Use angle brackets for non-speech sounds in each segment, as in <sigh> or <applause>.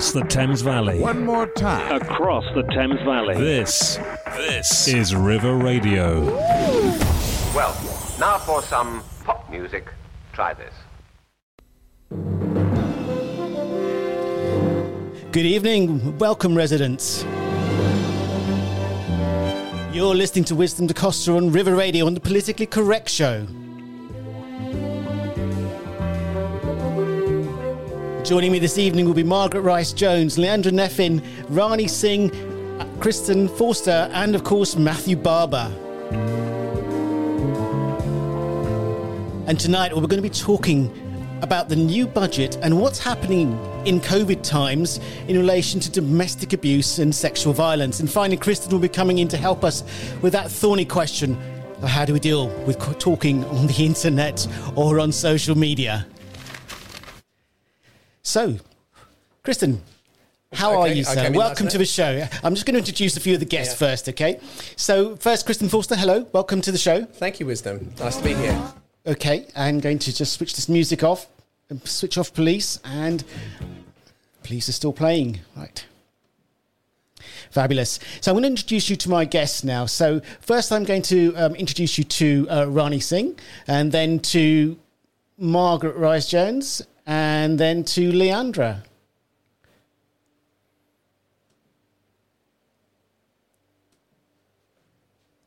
across the Thames Valley. One more time. Across the Thames Valley. This, this is River Radio. Well, now for some pop music. Try this. Good evening. Welcome, residents. You're listening to Wisdom Da Costa on River Radio on the Politically Correct Show. Joining me this evening will be Margaret Rice Jones, Leandra Neffin, Rani Singh, Kristen Forster, and of course Matthew Barber. And tonight we're going to be talking about the new budget and what's happening in COVID times in relation to domestic abuse and sexual violence. And finally, Kristen will be coming in to help us with that thorny question of how do we deal with talking on the internet or on social media. So, Kristen, how Okay, are you, sir? Welcome to the show. I'm just going to introduce a few of the guests first, okay? So, first, Kristen Forster, hello. Welcome to the show. Thank you, Wisdom. Nice to be here. Okay, I'm going to just switch this music off, and switch off police, and police are still playing. Right. Fabulous. So I'm going to introduce you to my guests now. So first, I'm going to um, introduce you to uh, Rani Singh, and then to Margaret Rice Jones, and then to Leandra.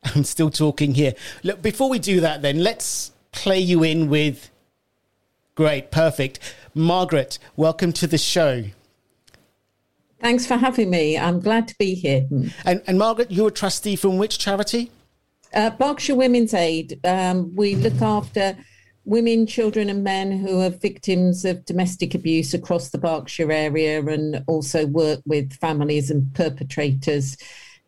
<laughs> I'm still talking here. Look, before we do that, then let's play you in with. Great, perfect. Margaret, welcome to the show. Thanks for having me. I'm glad to be here. And, and Margaret, you're a trustee from which charity? Uh, Berkshire Women's Aid. Um, we look after women, children, and men who are victims of domestic abuse across the Berkshire area and also work with families and perpetrators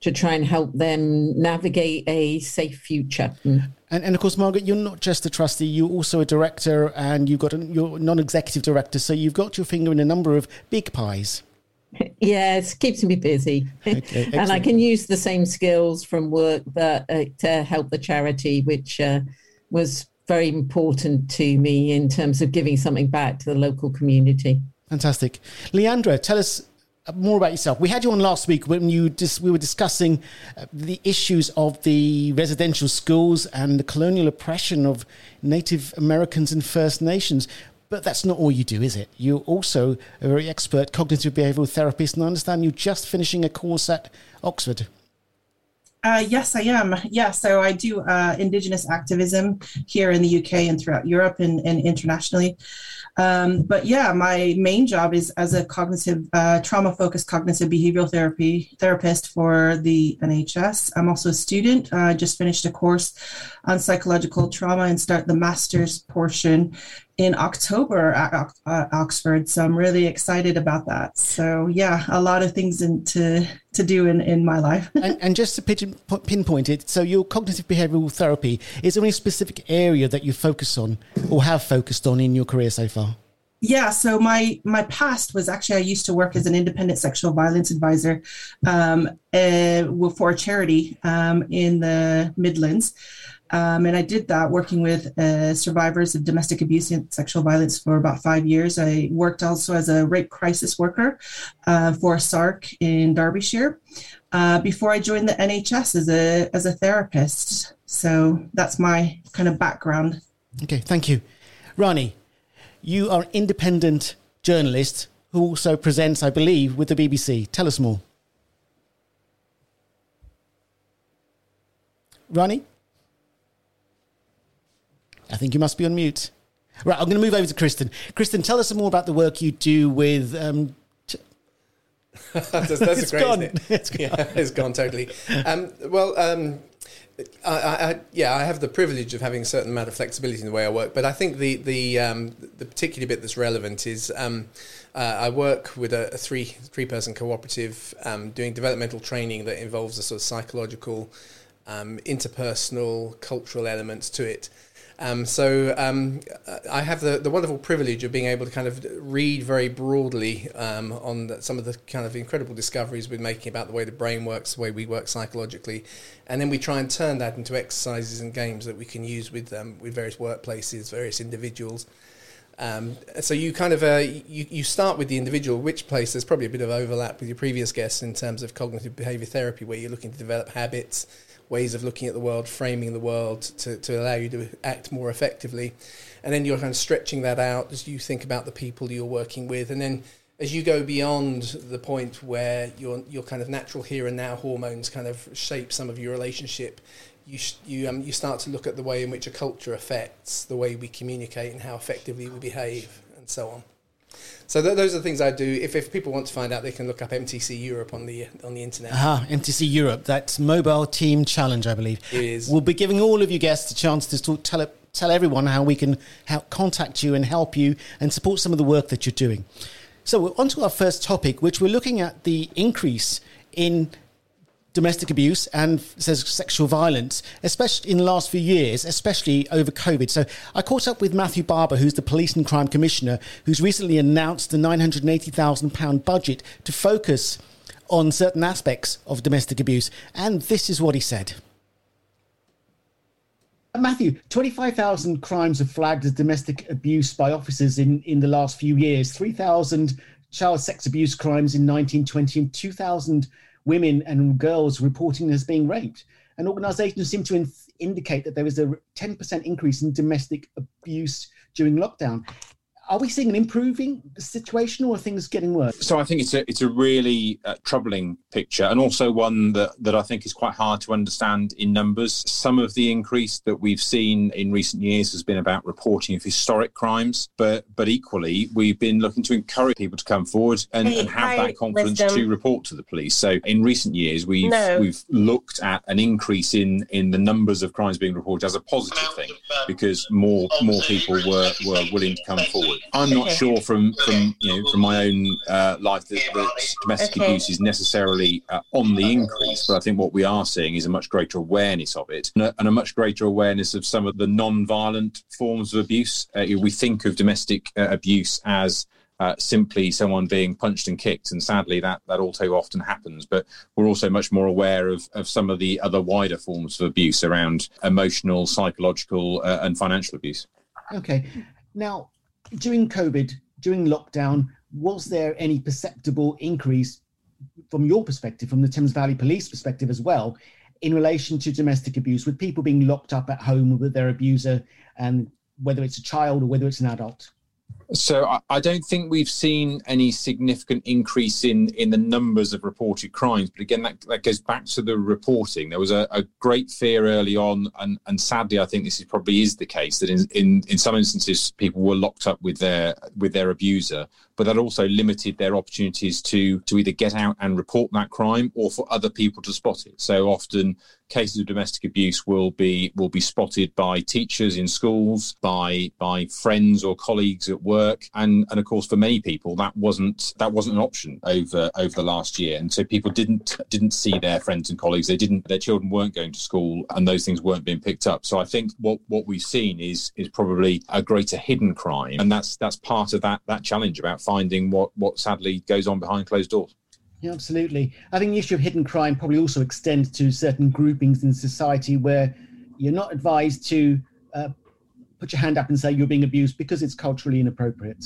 to try and help them navigate a safe future. Mm. And, and of course, Margaret, you're not just a trustee, you're also a director and you've got a, you're a non executive director. So you've got your finger in a number of big pies. <laughs> Yes, keeps me busy. Okay, <laughs> and I can use the same skills from work that uh, to help the charity, which uh, was very important to me in terms of giving something back to the local community. Fantastic. Leandra, tell us more about yourself. We had you on last week when you dis- we were discussing uh, the issues of the residential schools and the colonial oppression of Native Americans and First Nations. But that's not all you do, is it? You're also a very expert cognitive behavioral therapist, and I understand you're just finishing a course at Oxford. Uh, yes, I am. Yeah, so I do uh, Indigenous activism here in the UK and throughout Europe and, and internationally. Um, but yeah, my main job is as a cognitive, uh, trauma focused cognitive behavioral therapy therapist for the NHS. I'm also a student. I just finished a course on psychological trauma and start the master's portion in October at uh, Oxford. So I'm really excited about that. So yeah, a lot of things in, to to do in, in my life. and, and just to pigeon, pinpoint it, so your cognitive behavioral therapy, is there any specific area that you focus on or have focused on in your career so far? Yeah, so my my past was actually I used to work as an independent sexual violence advisor um, uh, for a charity um, in the Midlands. Um, and I did that working with uh, survivors of domestic abuse and sexual violence for about five years. I worked also as a rape crisis worker uh, for SARC in Derbyshire uh, before I joined the NHS as a as a therapist. So that's my kind of background. Okay, thank you. Rani, you are an independent journalist who also presents, I believe, with the BBC. Tell us more. Rani? I think you must be on mute. Right, I'm going to move over to Kristen. Kristen, tell us some more about the work you do with. Um, t- <laughs> that's, that's It's great, gone. isn't it? It's gone. Yeah, it's gone totally. Um, well, um, I, I, I, yeah, I have the privilege of having a certain amount of flexibility in the way I work, but I think the the um, the particular bit that's relevant is um, uh, I work with a, a three three person cooperative um, doing developmental training that involves a sort of psychological, um, interpersonal, cultural elements to it. Um, so um, I have the, the wonderful privilege of being able to kind of read very broadly um, on the, some of the kind of incredible discoveries we're making about the way the brain works, the way we work psychologically, and then we try and turn that into exercises and games that we can use with um, with various workplaces, various individuals. Um, so you kind of uh, you, you start with the individual, which place there's probably a bit of overlap with your previous guests in terms of cognitive behavior therapy, where you're looking to develop habits, ways of looking at the world, framing the world to, to allow you to act more effectively. And then you're kind of stretching that out as you think about the people you're working with. And then as you go beyond the point where your, your kind of natural here and now hormones kind of shape some of your relationship, you, you, um, you start to look at the way in which a culture affects the way we communicate and how effectively we behave and so on. So th- those are the things I do. If, if people want to find out, they can look up MTC Europe on the on the internet. Ah, MTC Europe. That's Mobile Team Challenge, I believe. It is. We'll be giving all of you guests a chance to talk, tell it, tell everyone how we can help contact you and help you and support some of the work that you're doing. So we're on to our first topic, which we're looking at the increase in domestic abuse and says sexual violence, especially in the last few years, especially over COVID. So I caught up with Matthew Barber, who's the Police and Crime Commissioner, who's recently announced a £980,000 budget to focus on certain aspects of domestic abuse. And this is what he said. Matthew, 25,000 crimes are flagged as domestic abuse by officers in, in the last few years, 3,000 child sex abuse crimes in 1920, and 2,000 women and girls reporting as being raped. And organizations seem to in- indicate that there was a 10% increase in domestic abuse during lockdown are we seeing an improving situation or are things getting worse? So I think it's a it's a really uh, troubling picture and also one that, that I think is quite hard to understand in numbers. Some of the increase that we've seen in recent years has been about reporting of historic crimes, but but equally we've been looking to encourage people to come forward and, hey, and have that confidence wisdom. to report to the police. So in recent years we've no. we've looked at an increase in in the numbers of crimes being reported as a positive thing because more more people were were willing to come forward. I'm not okay. sure from from you know from my own uh, life that, that domestic okay. abuse is necessarily uh, on the increase, but I think what we are seeing is a much greater awareness of it and a, and a much greater awareness of some of the non-violent forms of abuse. Uh, we think of domestic uh, abuse as uh, simply someone being punched and kicked. And sadly, that, that all too often happens. But we're also much more aware of, of some of the other wider forms of abuse around emotional, psychological, uh, and financial abuse. Okay. Now, during COVID, during lockdown, was there any perceptible increase from your perspective, from the Thames Valley Police perspective as well, in relation to domestic abuse, with people being locked up at home with their abuser, and whether it's a child or whether it's an adult? So I don't think we've seen any significant increase in in the numbers of reported crimes. But again, that, that goes back to the reporting. There was a, a great fear early on, and, and sadly, I think this is probably is the case that in, in in some instances people were locked up with their with their abuser, but that also limited their opportunities to to either get out and report that crime or for other people to spot it. So often cases of domestic abuse will be will be spotted by teachers in schools, by by friends or colleagues at work, and and of course for many people that wasn't that wasn't an option over over the last year, and so people didn't didn't see their friends and colleagues. They didn't their children weren't going to school, and those things weren't being picked up. So I think what what we've seen is is probably a greater hidden crime, and that's that's part of that that challenge about finding what what sadly goes on behind closed doors. Yeah, absolutely. I think the issue of hidden crime probably also extends to certain groupings in society where you're not advised to uh, put your hand up and say you're being abused because it's culturally inappropriate.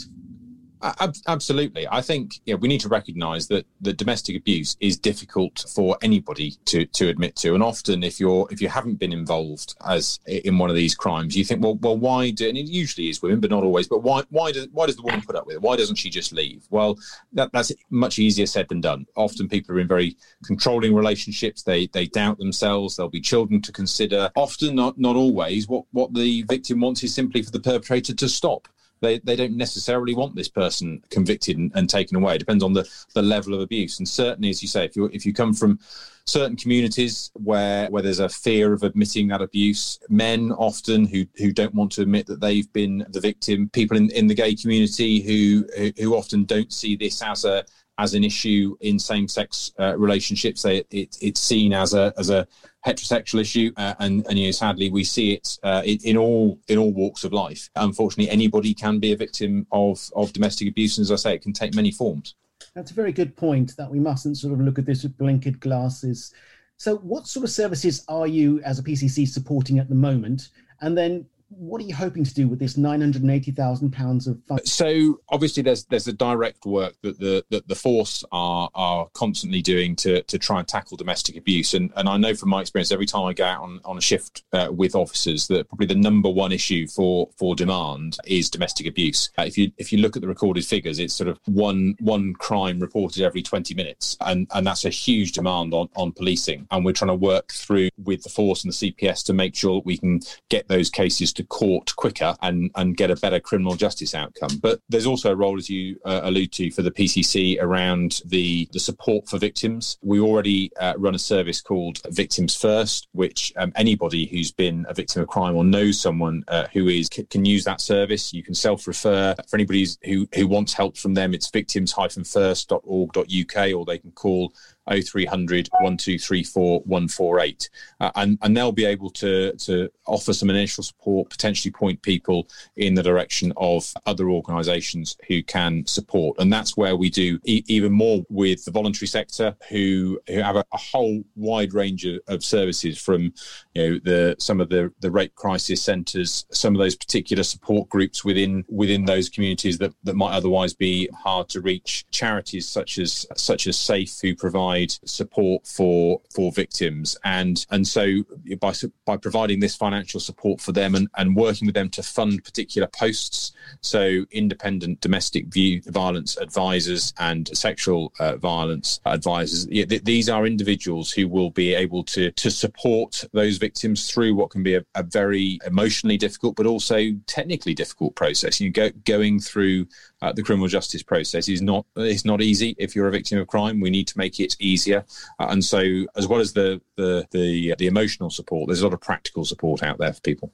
Absolutely, I think yeah, we need to recognise that that domestic abuse is difficult for anybody to to admit to, and often if you're if you haven't been involved as in one of these crimes, you think, well, well, why do? And it usually is women, but not always. But why why does why does the woman put up with it? Why doesn't she just leave? Well, that, that's much easier said than done. Often people are in very controlling relationships. They they doubt themselves. There'll be children to consider. Often, not not always. What what the victim wants is simply for the perpetrator to stop they, they don't necessarily want this person convicted and, and, taken away. It depends on the, the level of abuse. And certainly, as you say, if you if you come from certain communities where where there's a fear of admitting that abuse, men often who who don't want to admit that they've been the victim, people in, in the gay community who who often don't see this as a as an issue in same-sex uh, relationships. It, it's seen as a as a heterosexual issue, uh, and and you know, sadly we see it uh, in, in, all in all walks of life. Unfortunately, anybody can be a victim of of domestic abuse, and as I say, it can take many forms. That's a very good point. That we mustn't sort of look at this with blinkered glasses. So, what sort of services are you as a PCC supporting at the moment? And then what are you hoping to do with this nine hundred and eighty thousand pounds of funds? So obviously, there's there's a direct work that the that the force are are constantly doing to to try and tackle domestic abuse, and and I know from my experience, every time I go out on on a shift uh, with officers, that probably the number one issue for for demand is domestic abuse. Uh, if you if you look at the recorded figures, it's sort of one one crime reported every twenty minutes, and and that's a huge demand on on policing, and we're trying to work through with the force and the CPS to make sure that we can get those cases to court quicker and, and get a better criminal justice outcome. But there's also a role, as you uh, allude to, for the PCC around the, the support for victims. We already uh, run a service called Victims First, which um, anybody who's been a victim of crime or knows someone uh, who is can use that service. You can self-refer. For anybody who, who wants help from them, it's victims-first.org.uk or they can call 0300 1234 148. Uh, and, and they'll be able to, to offer some initial support, potentially point people in the direction of other organisations who can support. And that's where we do e- even more with the voluntary sector, who, who have a, a whole wide range of, of, services from you know, the, some of the, the rape crisis centres, some of those particular support groups within within those communities that, that might otherwise be hard to reach, charities such as such as SAFE, who provide provide support for for victims. And and so by by providing this financial support for them and, and working with them to fund particular posts so independent domestic view violence advisors and sexual uh, violence advisors yeah, th- these are individuals who will be able to to support those victims through what can be a, a very emotionally difficult but also technically difficult process. You go going through uh, the criminal justice process is not is not easy if you're a victim of crime we need to make it easier. Uh, and so, as well as the the the, the emotional support, there's a lot of practical support out there for people.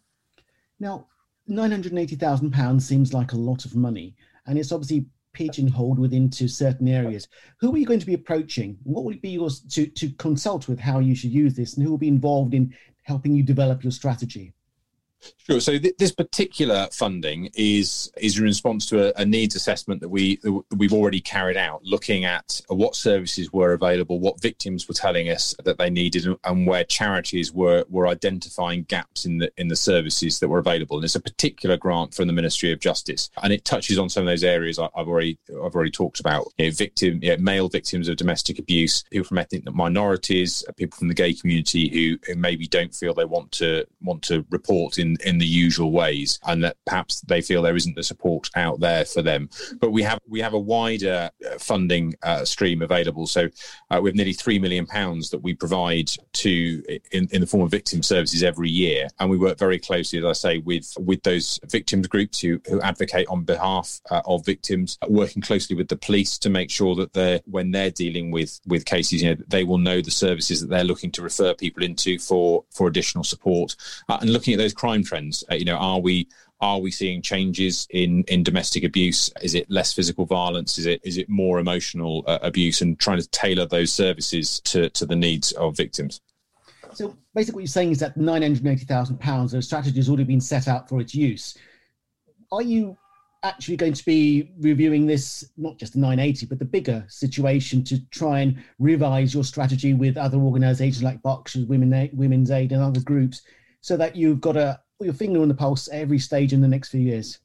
Now, nine hundred eighty thousand pounds seems like a lot of money, and it's obviously pigeonholed within to certain areas. Who are you going to be approaching? What would be yours to to consult with how you should use this, and who will be involved in helping you develop your strategy? Sure. So th- this particular funding is is in response to a, a, needs assessment that we that we've already carried out, looking at what services were available, what victims were telling us that they needed, and where charities were were identifying gaps in the in the services that were available. And it's a particular grant from the Ministry of Justice, and it touches on some of those areas I, have already I've already talked about. You know, victim, you know, male victims of domestic abuse, people from ethnic minorities, people from the gay community who, who maybe don't feel they want to want to report in in the usual ways, and that perhaps they feel there isn't the support out there for them. But we have we have a wider uh, funding uh, stream available. So uh, we have nearly three million pounds that we provide to in, in the form of victim services every year, and we work very closely, as I say, with with those victims groups who who advocate on behalf uh, of victims, working closely with the police to make sure that they're when they're dealing with with cases, you know, they will know the services that they're looking to refer people into for for additional support, uh, and looking at those crime trends. Uh, you know, are we are we seeing changes in in domestic abuse? Is it less physical violence? Is it is it more emotional uh, abuse? And trying to tailor those services to to the needs of victims. So basically, what you're saying is that nine hundred eighty thousand pounds, the strategy has already been set out for its use. Are you actually going to be reviewing this, not just the 980, but the bigger situation to try and revise your strategy with other organisations like Berkshire's Women, Women's Aid and other groups, so that you've got a put your finger on the pulse every stage in the next few years.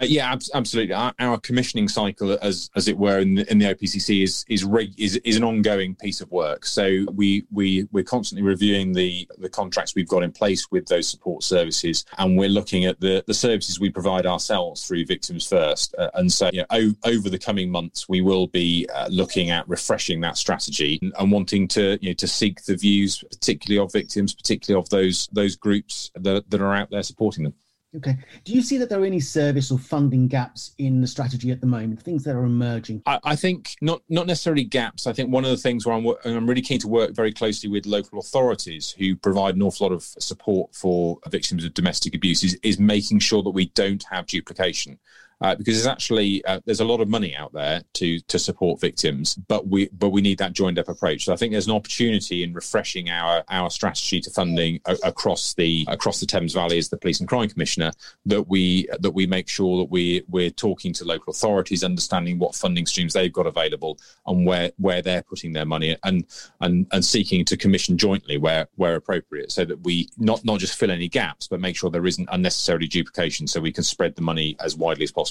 Uh, yeah, ab- absolutely. Our, our, commissioning cycle, as as it were, in the, in the OPCC is is, reg- is is an ongoing piece of work. So we we we're constantly reviewing the the contracts we've got in place with those support services, and we're looking at the the services we provide ourselves through Victims First. Uh, and so, you know, o- over the coming months, we will be uh, looking at refreshing that strategy and, and, wanting to you know to seek the views, particularly of victims, particularly of those those groups that that are out there supporting them. Okay. Do you see that there are any service or funding gaps in the strategy at the moment? Things that are emerging? I, I think not not necessarily gaps. I think one of the things where I'm, I'm really keen to work very closely with local authorities who provide an awful lot of support for victims of domestic abuse is, is making sure that we don't have duplication. Uh, because there's actually uh, there's a lot of money out there to to support victims, but we but we need that joined up approach. So I think there's an opportunity in refreshing our our strategy to funding a, across the across the Thames Valley as the Police and Crime Commissioner that we that we make sure that we we're talking to local authorities, understanding what funding streams they've got available and where where they're putting their money, and and and seeking to commission jointly where where appropriate, so that we not not just fill any gaps, but make sure there isn't unnecessarily duplication, so we can spread the money as widely as possible.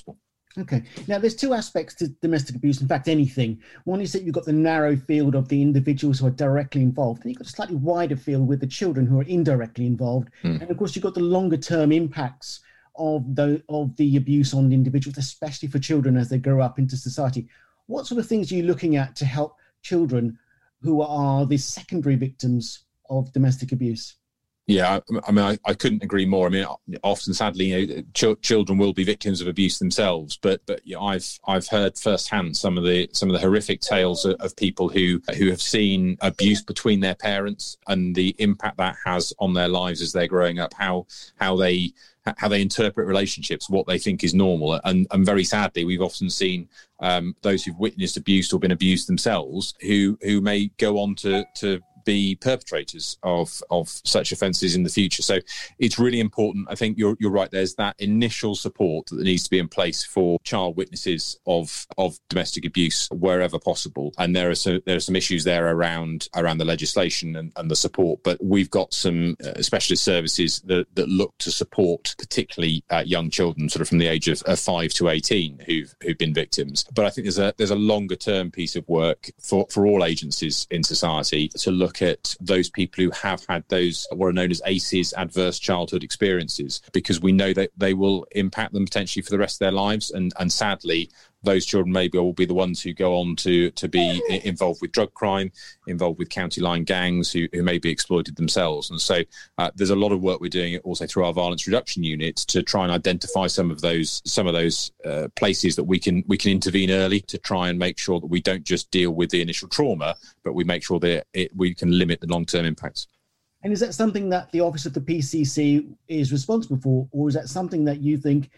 Okay. Now, there's two aspects to domestic abuse. In fact, anything. One is that you've got the narrow field of the individuals who are directly involved, and you've got a slightly wider field with the children who are indirectly involved. Mm. And of course, you've got the longer term impacts of the of the abuse on individuals, especially for children as they grow up into society. What sort of things are you looking at to help children who are the secondary victims of domestic abuse? Yeah, I, mean, I, I, couldn't agree more. I mean, often, sadly, you know, ch- children will be victims of abuse themselves. But, but you know, I've I've heard firsthand some of the some of the horrific tales of, of, people who who have seen abuse between their parents and the impact that has on their lives as they're growing up. How how they how they interpret relationships, what they think is normal, and and very sadly, we've often seen um, those who've witnessed abuse or been abused themselves, who who may go on to to be perpetrators of of such offences in the future. So it's really important. I think you're you're right. There's that initial support that needs to be in place for child witnesses of of domestic abuse wherever possible. And there are some there are some issues there around around the legislation and, and the support. But we've got some uh, specialist services that that look to support particularly uh, young children, sort of from the age of, of five to eighteen, who've who've been victims. But I think there's a there's a longer term piece of work for for all agencies in society to look at those people who have had those what are known as ACEs, adverse childhood experiences, because we know that they will impact them potentially for the rest of their lives. And, and sadly, those children maybe will be the ones who go on to to be involved with drug crime, involved with county line gangs who, who may be exploited themselves. And so uh, there's a lot of work we're doing also through our violence reduction units to try and identify some of those some of those uh, places that we can we can intervene early to try and make sure that we don't just deal with the initial trauma, but we make sure that it, we can limit the long term impacts. And is that something that the office of the PCC is responsible for, or is that something that you think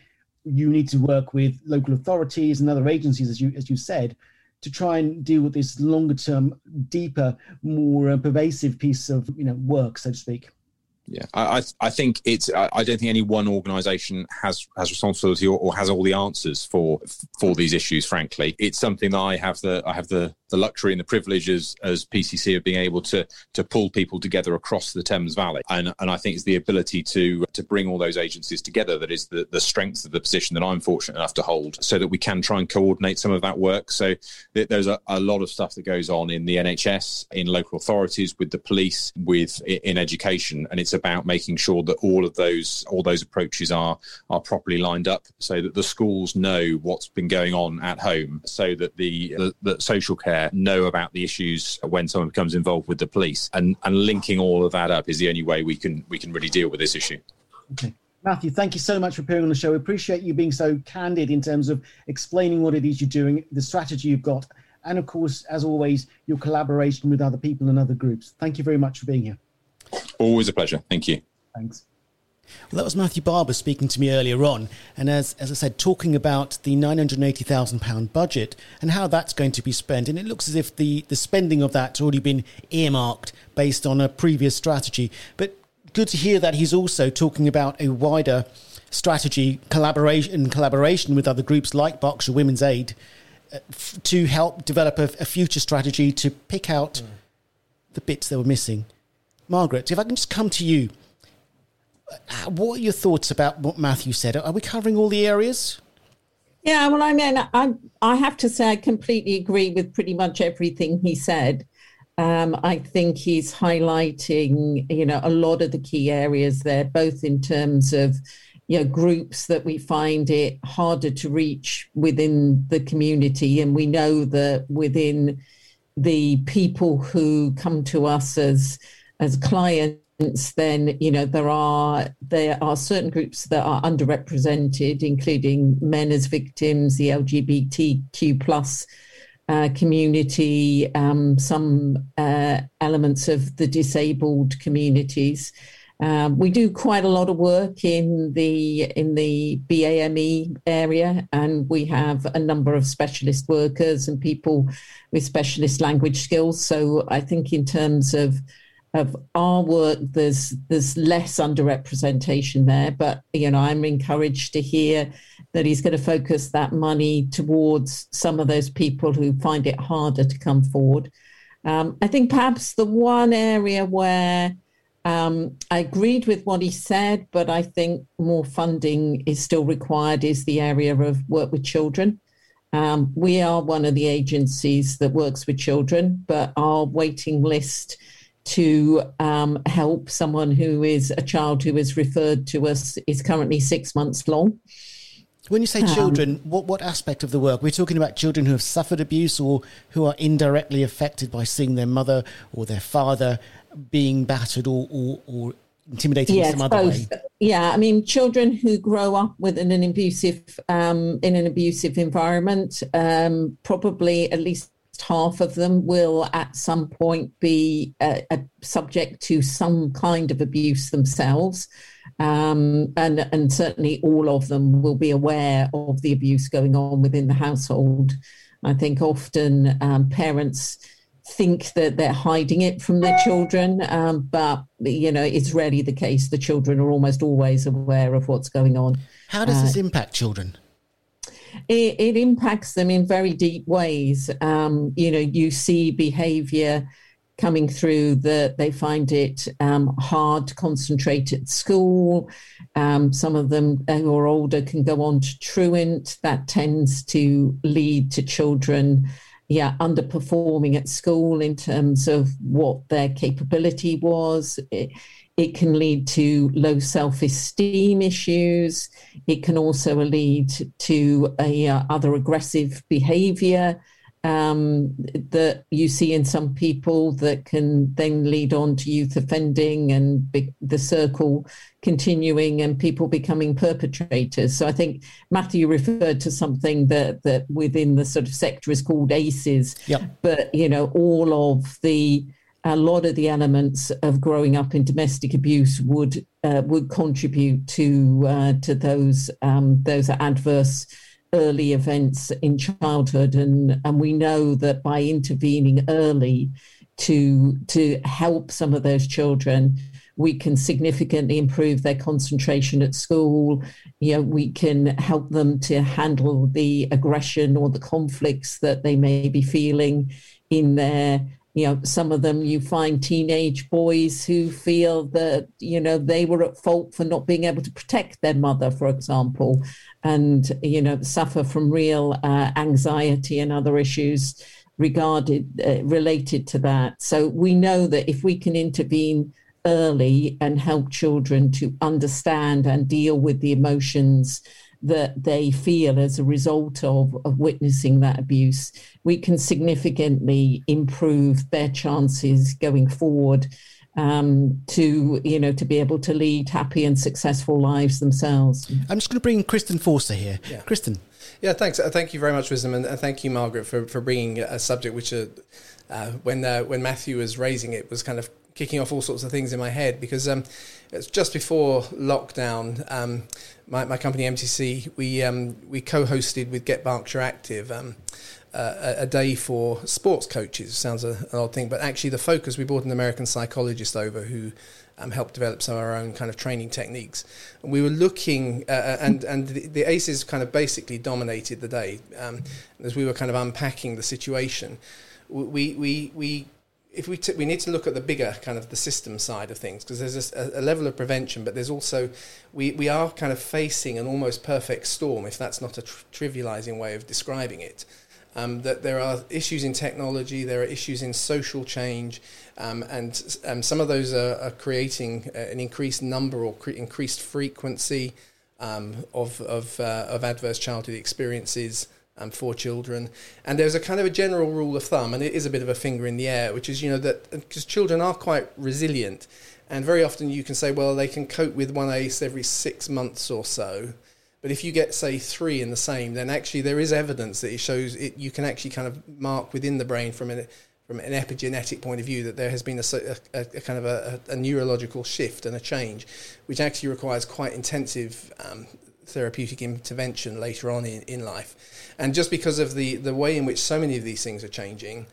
you need to work with local authorities and other agencies, as you as you said, to try and deal with this longer term, deeper, more uh, pervasive piece of you know work, so to speak. Yeah, I I think it's I don't think any one organisation has has responsibility or, or, has all the answers for for these issues. Frankly, it's something that I have the I have the the luxury and the privilege as, as PCC of being able to to pull people together across the Thames Valley. And, and I think it's the ability to to bring all those agencies together that is the, the strength of the position that I'm fortunate enough to hold so that we can try and coordinate some of that work. So there's a, a lot of stuff that goes on in the NHS, in local authorities, with the police, with in education. And it's about making sure that all of those all those approaches are are properly lined up so that the schools know what's been going on at home so that the, the social care know about the issues when someone becomes involved with the police, and and linking all of that up is the only way we can we can really deal with this issue. Okay. Matthew, thank you so much for appearing on the show. We appreciate you being so candid in terms of explaining what it is you're doing, the strategy you've got, and of course, as always, your collaboration with other people and other groups. Thank you very much for being here. Always a pleasure. Thank you. Thanks. Well, that was Matthew Barber speaking to me earlier on, and as as I said, talking about the nine hundred eighty thousand pound budget and how that's going to be spent. And it looks as if the the spending of that's already been earmarked based on a previous strategy. But good to hear that he's also talking about a wider strategy collaboration in collaboration with other groups like Berkshire Women's Aid uh, f- to help develop a, a, future strategy to pick out mm. the bits that were missing. Margaret, if I can just come to you what are your thoughts about what Matthew said? Are we covering all the areas? Yeah, well, I mean, I I have to say I completely agree with pretty much everything he said. Um, I think he's highlighting, you know, a lot of the key areas there, both in terms of, you know, groups that we find it harder to reach within the community, and we know that within the people who come to us as as clients then you know there are there are certain groups that are underrepresented, including men as victims, the LGBTQ plus uh, community, um, some uh, elements of the disabled communities. Um, we do quite a lot of work in the in the BAME area, and we have a number of specialist workers and people with specialist language skills. So I think in terms of of our work, there's there's less underrepresentation there. But you know, I'm encouraged to hear that he's going to focus that money towards some of those people who find it harder to come forward. Um, I think perhaps the one area where um, I agreed with what he said, but I think more funding is still required is the area of work with children. Um, we are one of the agencies that works with children, but our waiting list to um, help someone who is a child who is referred to us is currently six months long. When you say um, children, um, what, what aspect of the work? We're talking about children who have suffered abuse or who are indirectly affected by seeing their mother or their father being battered or, or, or intimidated yes, in some other both. way? Yeah, I mean, children who grow up within an abusive um, in an abusive environment, um, probably at least half of them will at some point be uh, subject to some kind of abuse themselves. Um, and and certainly all of them will be aware of the abuse going on within the household. I think often um, parents think that they're hiding it from their children, um, but you know it's rarely the case. The children are almost always aware of what's going on. How does uh, this impact children? It, it, impacts them in very deep ways. Um, you know, you see behaviour coming through that they find it um, hard to concentrate at school. Um, some of them who are older can go on to truant. That tends to lead to children yeah, underperforming at school in terms of what their capability was. It, it can lead to low self-esteem issues. It can also lead to a, uh, other aggressive behavior um, that you see in some people that can then lead on to youth offending and be, the circle continuing and people becoming perpetrators. So I think Matthew referred to something that that within the sort of sector is called ACEs. Yep. But you know, all of the a lot of the elements of growing up in domestic abuse would uh, would contribute to uh, to those um, those adverse early events in childhood. And and we know that by intervening early to to help some of those children we can significantly improve their concentration at school. You know we can help them to handle the aggression or the conflicts that they may be feeling in their you know some of them you find teenage boys who feel that you know they were at fault for not being able to protect their mother for example and you know suffer from real uh, anxiety and other issues regarded uh, related to that. So we know that if we can intervene early and help children to understand and deal with the emotions that they feel as a result of, of witnessing that abuse, we can significantly improve their chances going forward um, to you know to be able to lead happy and successful lives themselves. I'm just going to bring Kristen Forster here. Yeah. Kristen. Yeah, thanks. Uh, thank you very much, Wisdom, and thank you, Margaret, for, for bringing a subject which, uh, uh, when uh, when Matthew was raising it, was kind of kicking off all sorts of things in my head because um, it's just before lockdown. Um, my, my company MTC, we um, we co-hosted with Get Berkshire Active um, uh, a, a, day for sports coaches. Sounds a, an odd thing, but actually the focus we brought an American psychologist over who um, helped develop some of our own kind of training techniques. And we were looking, uh, uh and and the, the, ACEs kind of basically dominated the day um, as we were kind of unpacking the situation. We we we if we t- we need to look at the bigger kind of the system side of things because there's a, a, level of prevention, but there's also we, we are kind of facing an almost perfect storm, if that's not a tr- trivializing way of describing it. Um, that there are issues in technology, there are issues in social change, um, and um, some of those are, are creating uh, an increased number or cre- increased frequency um, of of, uh, of adverse childhood experiences um, for children. And there's a kind of a general rule of thumb, and it is a bit of a finger in the air, which is, you know, that because children are quite resilient, and very often you can say, well, they can cope with one ACE every six months or so. But if you get, say, three in the same, then actually there is evidence that it shows it, you can actually kind of mark within the brain from an, from an epigenetic point of view that there has been a, a, a kind of a, a, neurological shift and a change, which actually requires quite intensive um, therapeutic intervention later on in, in life. And just because of the, the way in which so many of these things are changing,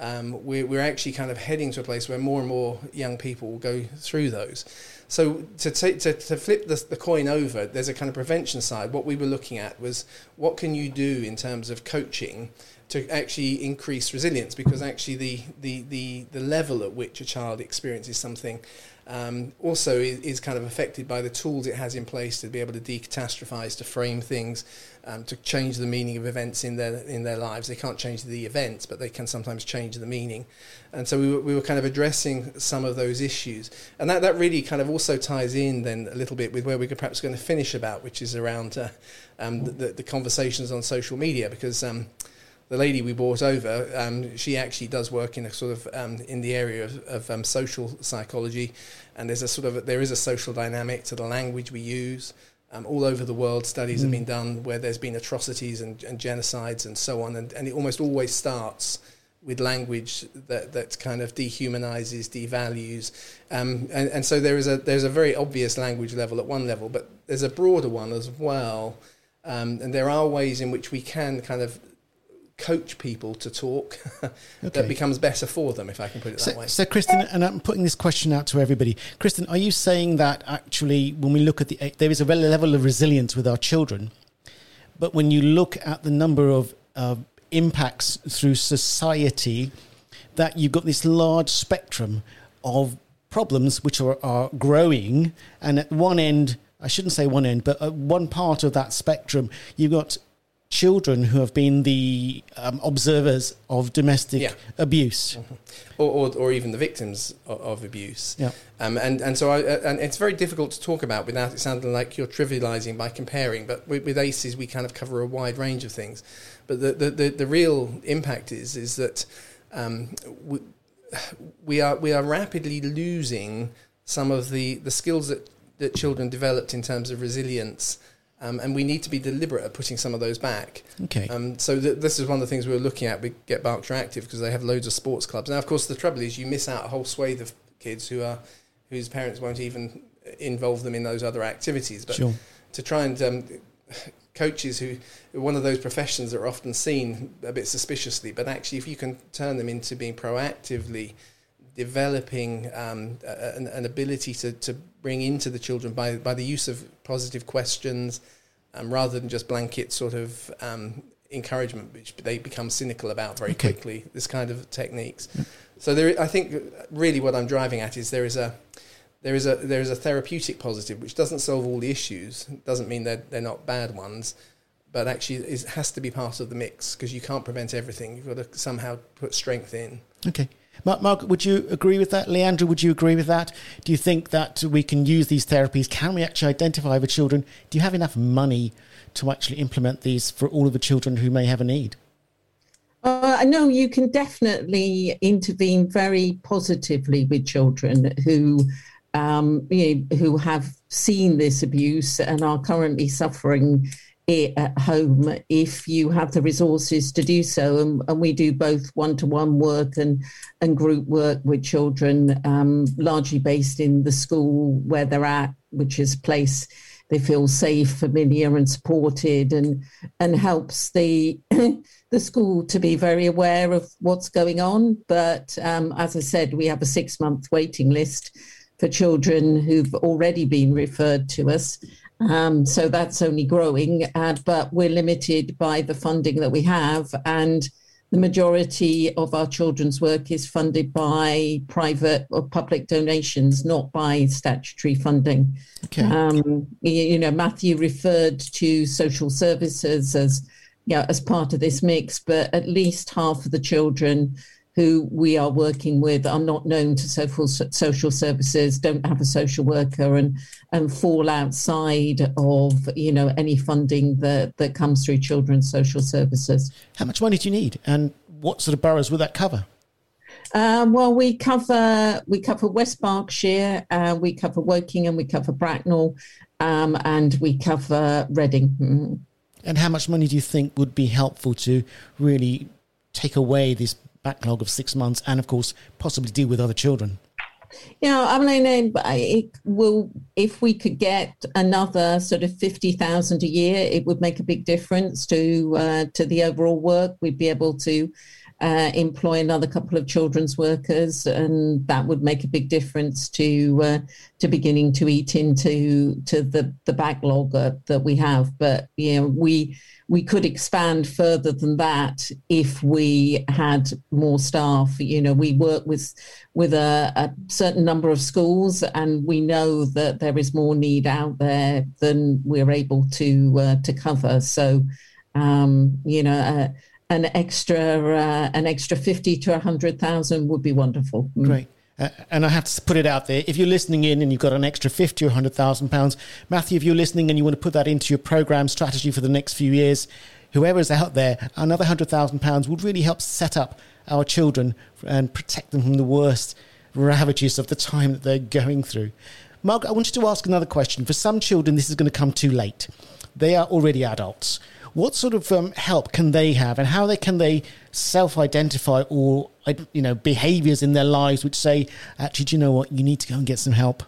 um, we're, we're actually kind of heading to a place where more and more young people will go through those. So to, take, to, to flip the, the coin over, there's a kind of prevention side. What we were looking at was what can you do in terms of coaching to actually increase resilience because actually the, the, the, the level at which a child experiences something um, also is, is, kind of affected by the tools it has in place to be able to decatastrophize, to frame things, um, to change the meaning of events in their in their lives. They can't change the events, but they can sometimes change the meaning. And so we were, we were kind of addressing some of those issues, and that, that really kind of also ties in then a little bit with where we're perhaps going to finish about, which is around uh, um, the, the, conversations on social media, because um, the lady we brought over, um, she actually does work in a sort of um, in the area of, of um, social psychology, and there's a sort of there is a social dynamic to the language we use. Um, all over the world, studies mm. have been done where there's been atrocities and, and genocides and so on, and, and it almost always starts with language that, that kind of dehumanizes, devalues, um, and, and so there is a there's a very obvious language level at one level, but there's a broader one as well. Um, and there are ways in which we can kind of coach people to talk <laughs> okay. that becomes better for them, if I can put it so, that way. So, Kristen, and I'm putting this question out to everybody. Kristen, are you saying that actually, when we look at the, there is a level of resilience with our children, but when you look at the number of uh, impacts through society, that you've got this large spectrum of problems which are, are growing, and at one end, I shouldn't say one end, but at one part of that spectrum, you've got children who have been the um, observers of domestic yeah. abuse, mm-hmm. or, or, or even the victims of, of abuse. Yeah. Um, and and so I, uh, and it's very difficult to talk about without it sounding like you're trivialising by comparing. But with, with, ACEs, we kind of cover a wide range of things. But the the, the, the real impact is is that um, we, we are we are rapidly losing some of the, the skills that, that children developed in terms of resilience um, and we need to be deliberate at putting some of those back. Okay. Um, so th- this is one of the things we were looking at. We get Berkshire Active because they have loads of sports clubs. Now, of course, the trouble is you miss out a whole swathe of kids who are whose parents won't even involve them in those other activities. But sure. to try and um, coaches who one of those professions that are often seen a bit suspiciously, but actually, if you can turn them into being proactively developing um, an, an, ability to, to bring into the children by, by the use of positive questions um, rather than just blanket sort of um, encouragement, which they become cynical about very okay. quickly, this kind of techniques. So there, I think really what I'm driving at is there is a there is a there is a therapeutic positive which doesn't solve all the issues. Doesn't mean that they're, they're not bad ones, but actually it has to be part of the mix because you can't prevent everything. You've got to somehow put strength in. Okay. Mark, would you agree with that? Leandra, would you agree with that? Do you think that we can use these therapies? Can we actually identify the children? Do you have enough money to actually implement these for all of the children who may have a need? Uh, no, you can definitely intervene very positively with children who, um, you know, who have seen this abuse and are currently suffering at home if you have the resources to do so. And, and we do both one-to-one work and, and group work with children, um, largely based in the school where they're at, which is place they feel safe, familiar, and supported, and and helps the <clears throat> the school to be very aware of what's going on. But um, as I said, we have a six month waiting list for children who've already been referred to us. Um, so that's only growing, uh, but we're limited by the funding that we have. And the majority of our children's work is funded by private or public donations, not by statutory funding. Okay. Um, you, you, know, Matthew referred to social services as, yeah, as part of this mix, but at least half of the children who we are working with are not known to social social services, don't have a social worker, and and fall outside of you know any funding that that comes through children's social services. How much money do you need, and what sort of boroughs would that cover? Um, well, we cover we cover West Berkshire, uh, we cover Woking, and we cover Bracknell, um, and we cover Reading. Mm-hmm. And how much money do you think would be helpful to really take away this backlog of six months and, of course, possibly deal with other children. Yeah, I mean, it will if we could get another sort of fifty thousand a year, it would make a big difference to uh, to the overall work. We'd be able to uh, employ another couple of children's workers, and that would make a big difference to uh, to beginning to eat into to the the backlog uh, that we have. But you know, we we could expand further than that if we had more staff. You know, we work with with a, a certain number of schools, and we know that there is more need out there than we're able to uh, to cover. So, um, you know uh, an extra uh, an extra 50 to 100,000 would be wonderful. Mm. Great. Uh, and I have to put it out there. If you're listening in and you've got an extra fifty or hundred thousand pounds, Matthew, if you're listening and you want to put that into your program strategy for the next few years, whoever's out there, another hundred thousand pounds would really help set up our children and protect them from the worst ravages of the time that they're going through. Mark, I wanted to ask another question. For some children, this is going to come too late. They are already adults what sort of um, help can they have, and how they can they self-identify or you know behaviours in their lives which say, actually, do you know what, you need to go and get some help.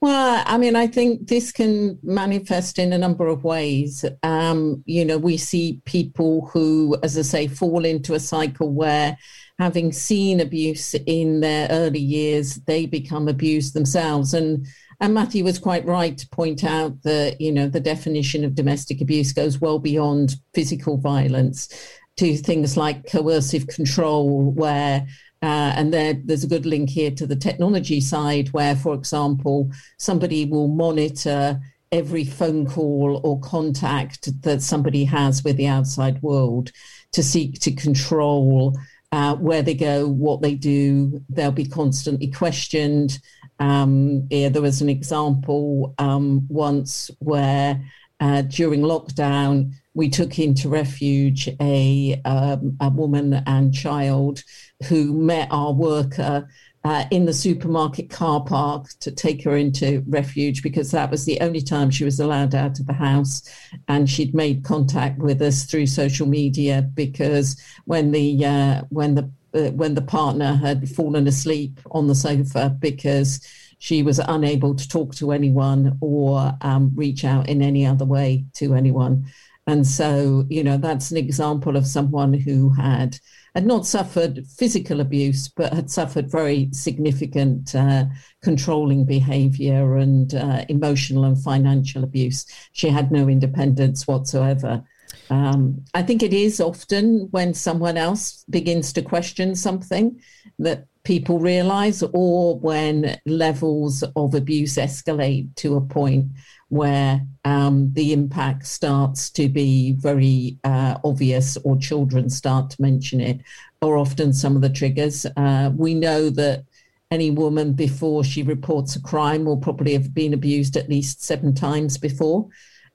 Well, I mean, I think this can manifest in a number of ways. Um, you know, we see people who, as I say, fall into a cycle where having seen abuse in their early years, they become abused themselves. And and Matthew was quite right to point out that, you know, the definition of domestic abuse goes well beyond physical violence to things like coercive control, where uh, and there, there's a good link here to the technology side, where, for example, somebody will monitor every phone call or contact that somebody has with the outside world to seek to control uh, where they go, what they do. They'll be constantly questioned. Um, yeah, there was an example um, once where uh, during lockdown, we took into refuge a, um, a woman and child who met our worker uh, in the supermarket car park to take her into refuge because that was the only time she was allowed out of the house. And she'd made contact with us through social media because when the uh, when the uh, when the partner had fallen asleep on the sofa because she was unable to talk to anyone or um, reach out in any other way to anyone. And so, you know, that's an example of someone who had had not suffered physical abuse, but had suffered very significant uh, controlling behavior and uh, emotional and financial abuse. She had no independence whatsoever. Um, I think it is often when someone else begins to question something that people realize, or when levels of abuse escalate to a point where um, the impact starts to be very uh, obvious or children start to mention it, or often some of the triggers. Uh, we know that any woman before she reports a crime will probably have been abused at least seven times before.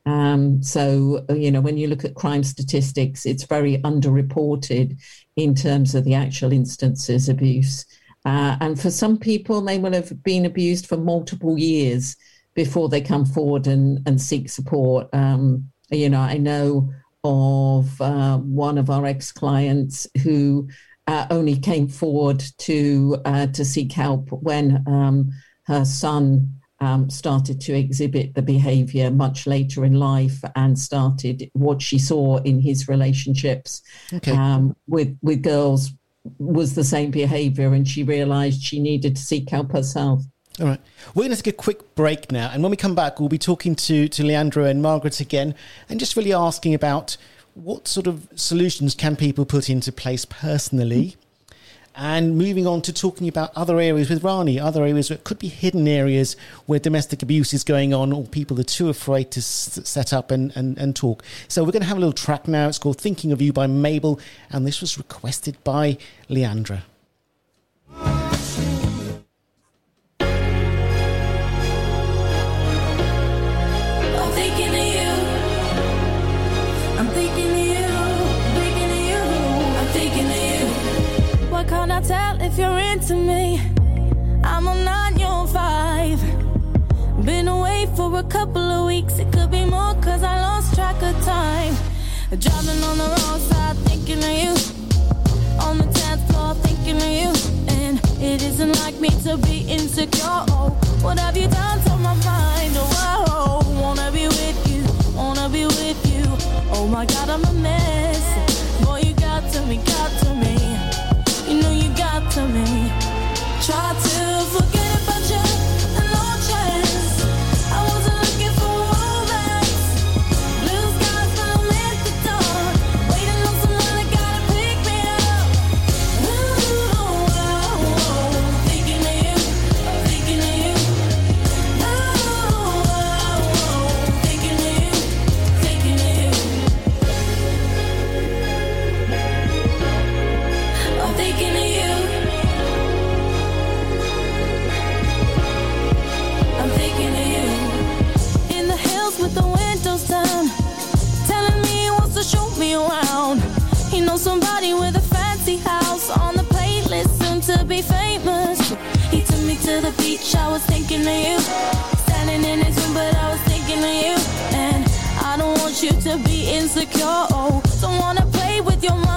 Um, so, you know, when you look at crime statistics, it's very underreported in terms of the actual instances of abuse. Uh, and for some people, they will have been abused for multiple years before they come forward and, and seek support. Um, you know, I know of uh, one of our ex clients who uh, only came forward to uh, to seek help when um, her son um, started to exhibit the behavior much later in life and started what she saw in his relationships okay. um, with with girls was the same behavior and she realized she needed to seek help herself. All right. We're going to take a quick break now. And when we come back, we'll be talking to, to Leandra and Margaret again and just really asking about what sort of solutions can people put into place personally. And moving on to talking about other areas with Rani, other areas that could be hidden areas where domestic abuse is going on or people are too afraid to s- set up and, and, and talk. So we're going to have a little track now. It's called Thinking of You by Mabel. And this was requested by Leandra. if you're into me. I'm on 9, you're on 5. Been away for a couple of weeks, it could be more cause I lost track of time. Driving on the wrong side, thinking of you. On the 10th floor, thinking of you. And it isn't like me to be insecure. Oh, what have you done to my mind? Oh, I wanna be with you, wanna be with you. Oh my god, I'm a mess. Got to me. Try to forget somebody with a fancy house on the playlist, soon to be famous. He took me to the beach, I was thinking of you. Standing in his room, but I was thinking of you. And I don't want you to be insecure. Oh, don't wanna play with your mind.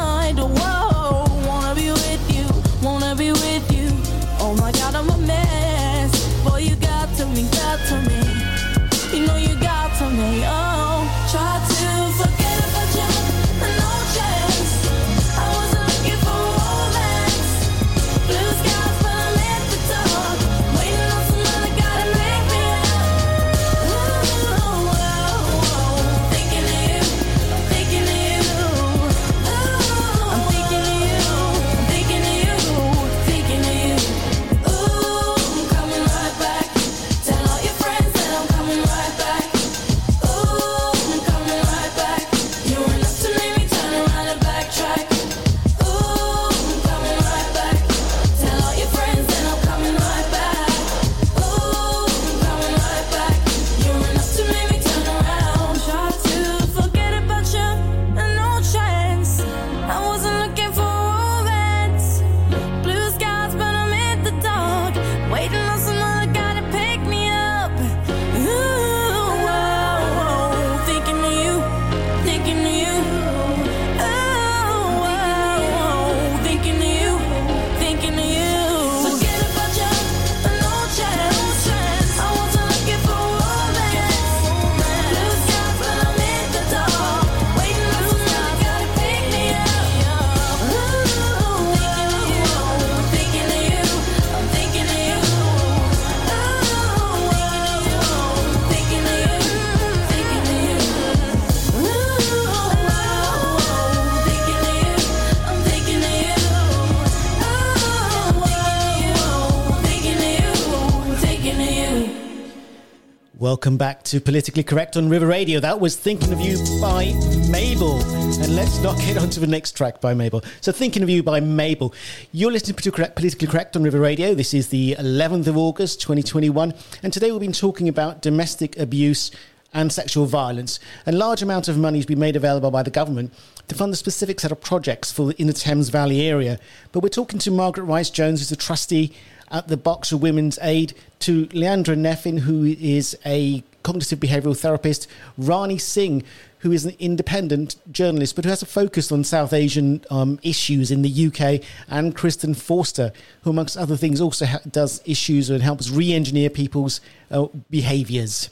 Welcome back to Politically Correct on River Radio. That was Thinking of You by Mabel. And let's not get on to the next track by Mabel. So, Thinking of You by Mabel. You're listening to Politically Correct on River Radio. This is the 11th of August, 2021. And today we've been talking about domestic abuse and sexual violence. A large amount of money has been made available by the government to fund a specific set of projects for in the Thames Valley area. But we're talking to Margaret Rice Jones, who's a trustee at the Berkshire Women's Aid, to Leandra Neffin, who is a cognitive behavioural therapist, Rani Singh, who is an independent journalist but who has a focus on South Asian um, issues in the UK, and Christen Forster, who, amongst other things, also ha- does issues and helps re engineer people's uh, behaviours.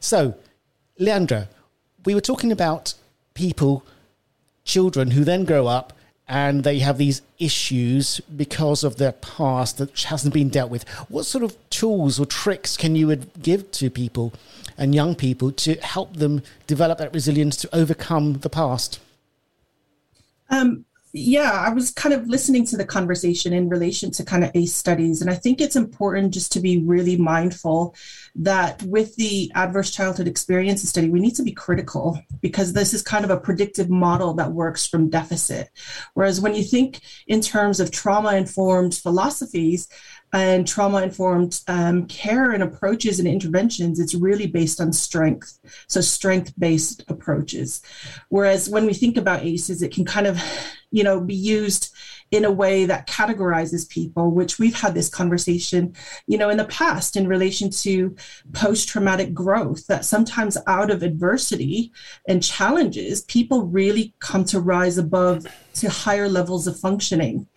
So, Leandra, we were talking about people, children who then grow up and they have these issues because of their past that hasn't been dealt with. What sort of tools or tricks can you give to people and young people to help them develop that resilience to overcome the past? Um, yeah, I was kind of listening to the conversation in relation to kind of ACE studies. And I think it's important just to be really mindful that with the adverse childhood experiences study, we need to be critical because this is kind of a predictive model that works from deficit. Whereas when you think in terms of trauma informed philosophies, and trauma informed um, care and approaches and interventions, it's really based on strength. So, strength based approaches. Whereas when we think about ACEs, it can kind of you know, be used in a way that categorizes people, which we've had this conversation, you know, in the past in relation to post traumatic growth, that sometimes out of adversity and challenges, people really come to rise above to higher levels of functioning.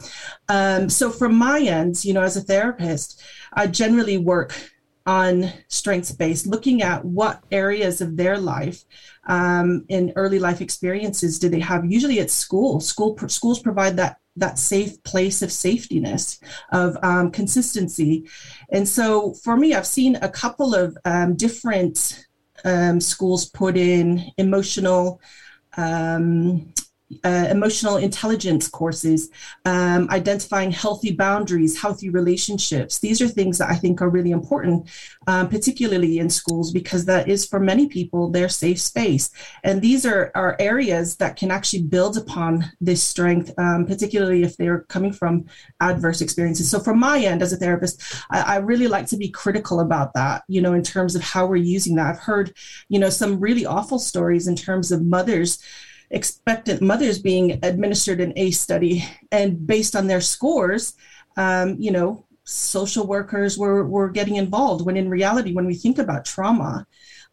Um, so, from my end, you know, as a therapist, I generally work on strengths based, looking at what areas of their life um, in early life experiences do they have. Usually, at school. School schools provide that that safe place of safetyness, of um, consistency, and so for me, I've seen a couple of um, different um, schools put in emotional um, uh, emotional intelligence courses, um, identifying healthy boundaries, healthy relationships. These are things that I think are really important, um, particularly in schools, because that is for many people their safe space. And these are, are areas that can actually build upon this strength, um, particularly if they're coming from adverse experiences. So, from my end as a therapist, I, I really like to be critical about that, you know, in terms of how we're using that. I've heard, you know, some really awful stories in terms of mothers expectant mothers being administered an ACE study, and based on their scores, um, you know, social workers were were getting involved. When in reality, when we think about trauma,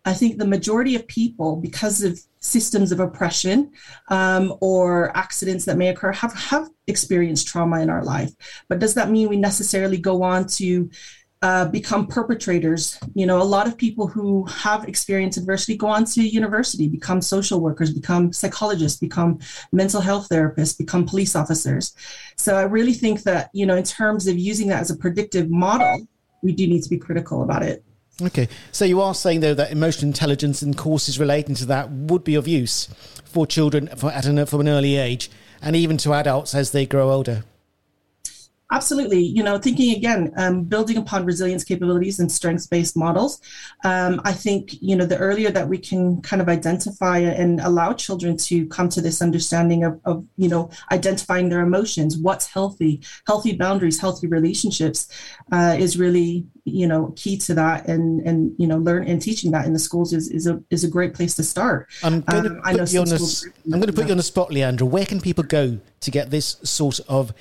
I think the majority of people, because of systems of oppression um, or accidents that may occur, have have experienced trauma in our life. But does that mean we necessarily go on to uh, become perpetrators. You know, a lot of people who have experienced adversity go on to university, become social workers, become psychologists, become mental health therapists, become police officers. So I really think that, you know, in terms of using that as a predictive model, we do need to be critical about it. Okay. So you are saying, though, that emotional intelligence and courses relating to that would be of use for children for, at an, from an early age and even to adults as they grow older. Absolutely. You know, thinking again, um, building upon resilience capabilities and strengths based models. Um, I think, you know, the earlier that we can kind of identify and allow children to come to this understanding of, of you know, identifying their emotions, what's healthy, healthy boundaries, healthy relationships uh, is really, you know, key to that. And, and, you know, learn and teaching that in the schools is, is, a, is a great place to start. I'm going to um, put, you, on I'm going to put you on the spot, Leandra. Where can people go to get this sort of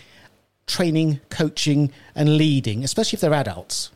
training, coaching, and leading, especially if they're adults?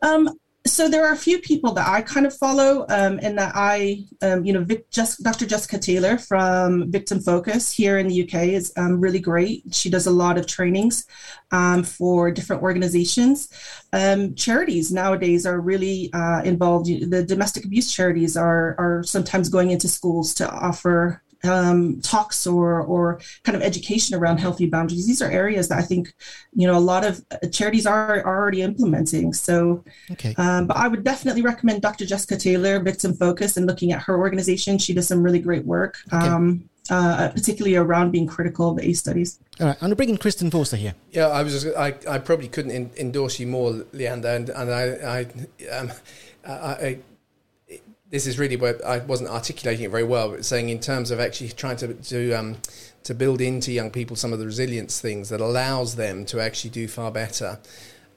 Um, so there are a few people that I kind of follow, um, and that I, um, you know, Vic, just, Dr. Jessica Taylor from Victim Focus here in the UK is um, really great. She does a lot of trainings um, for different organizations. Um, charities nowadays are really uh, involved. The domestic abuse charities are are sometimes going into schools to offer um, talks or or kind of education around healthy boundaries. These are areas that I think you know a lot of uh, charities are, are already implementing. So, okay. Um, but I would definitely recommend Dr. Jessica Taylor, Victim Focus, and looking at her organization. She does some really great work. Okay. Um, uh, particularly around being critical of the ACE studies. All right, I'm bringing Christen Forster here. Yeah, I was. Just, I, I probably couldn't in, endorse you more, Leandra, and, and I, I, um, I, I this is really where I wasn't articulating it very well, but saying in terms of actually trying to to um, to build into young people some of the resilience things that allows them to actually do far better.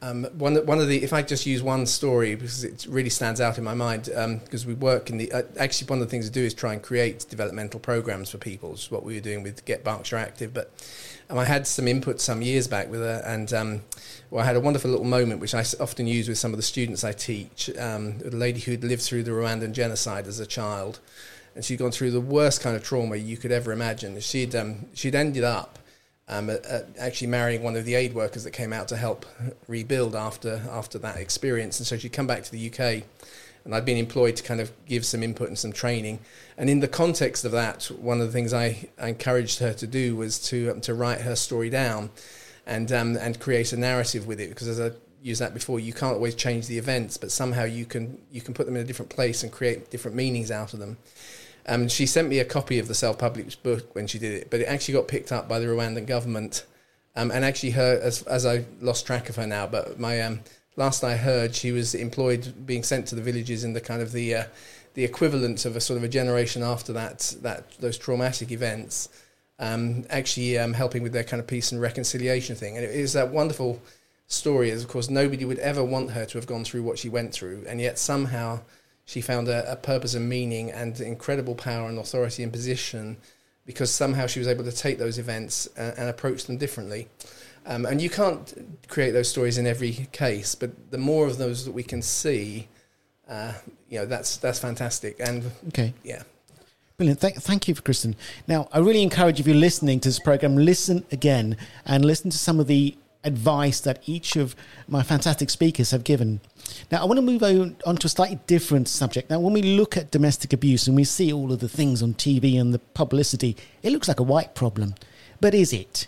Um, one one of the if I just use one story because it really stands out in my mind because um, we work in the uh, actually one of the things to do is try and create developmental programs for people, which is what we were doing with Get Berkshire Active, but um, I had some input some years back with her, and um, well, I had a wonderful little moment which I often use with some of the students I teach. Um, a lady who'd lived through the Rwandan genocide as a child, and she'd gone through the worst kind of trauma you could ever imagine. She'd um, she'd ended up um, actually marrying one of the aid workers that came out to help rebuild after after that experience, and so she'd come back to the UK and I'd been employed to kind of give some input and some training. And in the context of that, one of the things I, I encouraged her to do was to um, to write her story down, and um, and create a narrative with it. Because as I used that before, you can't always change the events, but somehow you can you can put them in a different place and create different meanings out of them. Um, she sent me a copy of the self-published book when she did it, but it actually got picked up by the Rwandan government. Um, and actually, her as as I lost track of her now, but my um, last I heard, she was employed, being sent to the villages in the kind of the uh, the equivalent of a sort of a generation after that that those traumatic events, um, actually um, helping with their kind of peace and reconciliation thing. And it is that wonderful story. Is of course nobody would ever want her to have gone through what she went through, and yet somehow she found a, a purpose and meaning and incredible power and authority and position because somehow she was able to take those events and, and approach them differently. Um, and you can't create those stories in every case, but the more of those that we can see, uh, you know, that's that's fantastic. And Okay. yeah, Brilliant. Thank, thank you, Christen. Now, I really encourage if you're listening to this program, listen again and listen to some of the advice that each of my fantastic speakers have given. Now, I want to move on, on to a slightly different subject. Now, when we look at domestic abuse and we see all of the things on TV and the publicity, it looks like a white problem. But is it?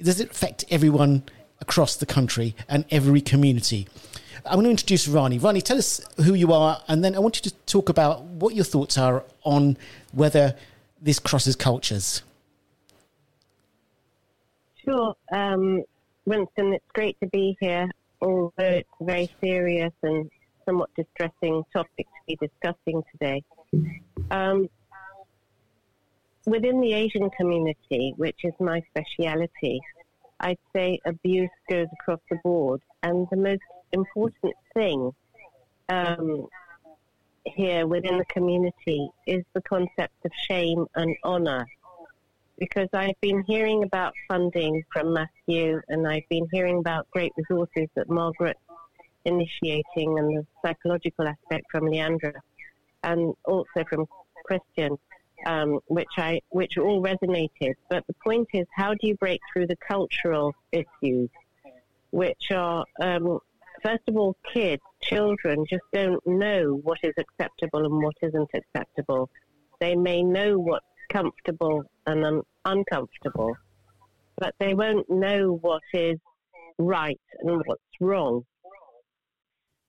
Does it affect everyone across the country and every community? I want to introduce Rani. Rani, tell us who you are, and then I want you to talk about what your thoughts are on whether this crosses cultures. Sure. Um, Wisdom, it's great to be here, although it's a very serious and somewhat distressing topic to be discussing today. Um, within the Asian community, which is my speciality, I'd say abuse goes across the board. And the most important thing um, here within the community is the concept of shame and honor because I've been hearing about funding from Matthew and I've been hearing about great resources that Margaret's initiating and the psychological aspect from Leandra and also from Christian, um, which I which all resonated. But the point is, how do you break through the cultural issues, which are um, first of all, kids, children just don't know what is acceptable and what isn't acceptable. They may know what's comfortable and un- uncomfortable, but they won't know what is right and what's wrong.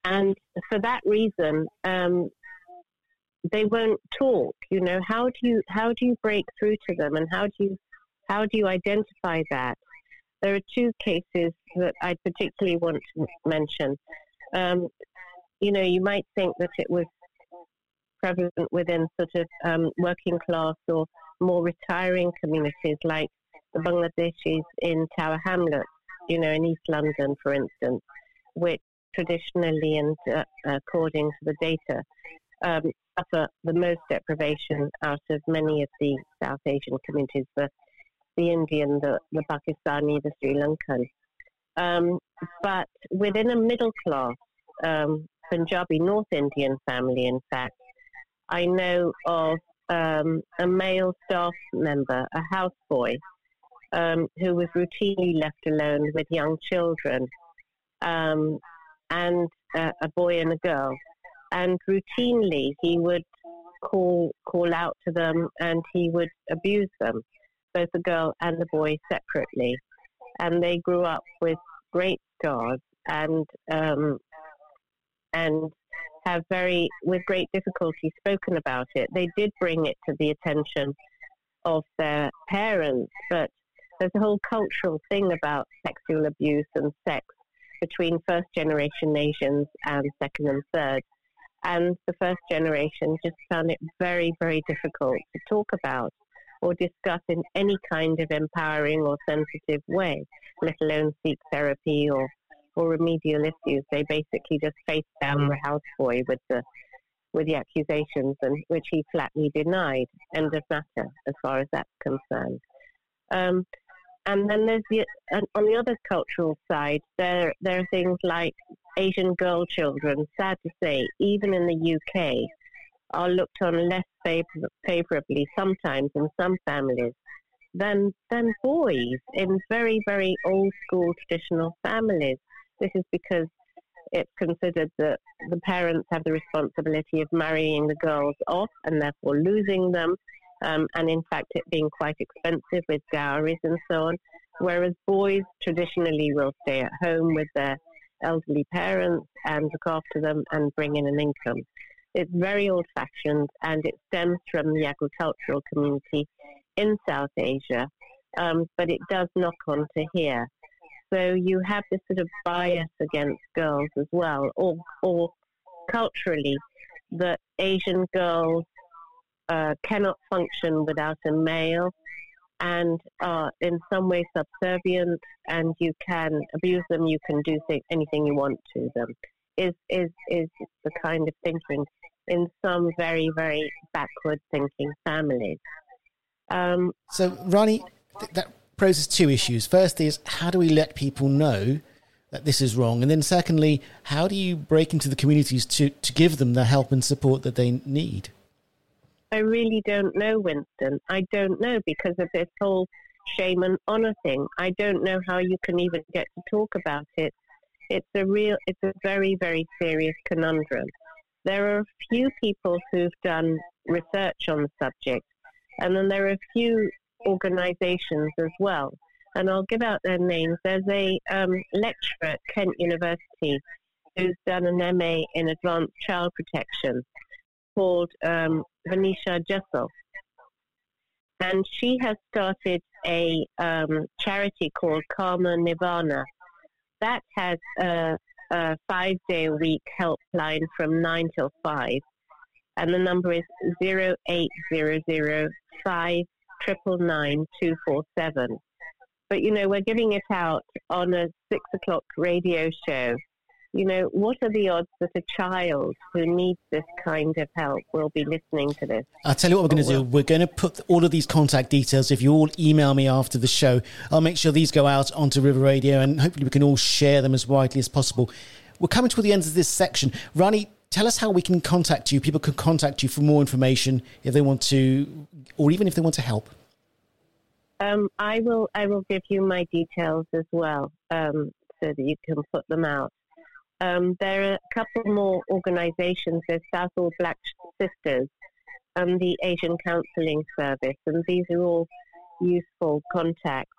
And for that reason, um, they won't talk. You know, how do you how do you break through to them, and how do you how do you identify that? There are two cases that I particularly want to mention. Um, you know, you might think that it was prevalent within sort of um, working class or more retiring communities like the Bangladeshis in Tower Hamlets, you know, in East London, for instance, which traditionally and uh, according to the data um, suffer the most deprivation out of many of the South Asian communities, the, the Indian, the, the Pakistani, the Sri Lankan. Um, but within a middle class um, Punjabi North Indian family, in fact, I know of um, a male staff member, a houseboy, um, who was routinely left alone with young children, um, and uh, a boy and a girl. And routinely, he would call call out to them, and he would abuse them, both the girl and the boy separately. And they grew up with great scars and um, and have very, with great difficulty, spoken about it. They did bring it to the attention of their parents, but there's a whole cultural thing about sexual abuse and sex between first generation Asians and second and third. And the first generation just found it very, very difficult to talk about or discuss in any kind of empowering or sensitive way, let alone seek therapy or or remedial issues. They basically just faced down the houseboy with the with the accusations, and which he flatly denied. End of matter, as far as that's concerned. Um, and then there's the and on the other cultural side, there there are things like Asian girl children. Sad to say, even in the UK, are looked on less favor- favorably sometimes in some families than than boys in very very old school traditional families. This is because it's considered that the parents have the responsibility of marrying the girls off and therefore losing them, um, and in fact, it being quite expensive with dowries and so on. Whereas boys traditionally will stay at home with their elderly parents and look after them and bring in an income. It's very old fashioned and it stems from the agricultural community in South Asia, um, but it does knock on to here. So you have this sort of bias against girls as well, or, or culturally, that Asian girls uh, cannot function without a male and are in some way subservient, and you can abuse them, you can do th- anything you want to them, is, is, is the kind of thinking in some very, very backward thinking families. Um, So, Rani, th- that poses two issues. First is how do we let people know that this is wrong? And then, secondly, how do you break into the communities to, to give them the help and support that they need? I really don't know, Wisdom. I don't know because of this whole shame and honor thing. I don't know how you can even get to talk about it. It's a real, it's a very, very serious conundrum. There are a few people who've done research on the subject, and then there are a few organizations as well. And I'll give out their names. There's a um, lecturer at Kent University who's done an MA in advanced child protection called um, Venetia Jessel. And she has started a um, charity called Karma Nirvana. That has a, a five day a week helpline from 9 till 5. And the number is 0800 247. But, you know, we're giving it out on a 6 o'clock radio show you know, what are the odds that a child who needs this kind of help will be listening to this? I'll tell you what we're going to oh, do. We're going to put all of these contact details. If you all email me after the show, I'll make sure these go out onto River Radio and hopefully we can all share them as widely as possible. We're coming to the end of this section. Rani, tell us how we can contact you. People can contact you for more information if they want to, or even if they want to help. Um, I will. I will give you my details as well, um, so that you can put them out. Um, there are a couple more organisations. There's Southall Black Sisters and the Asian Counselling Service, and these are all useful contacts.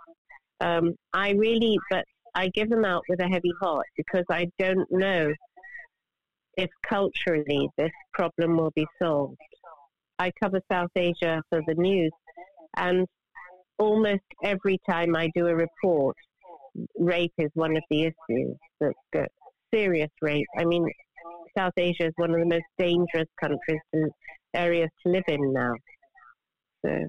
Um, I really, but I give them out with a heavy heart because I don't know if culturally this problem will be solved. I cover South Asia for the news, and almost every time I do a report, rape is one of the issues that, that serious rape. I mean, South Asia is one of the most dangerous countries and areas to live in now. So,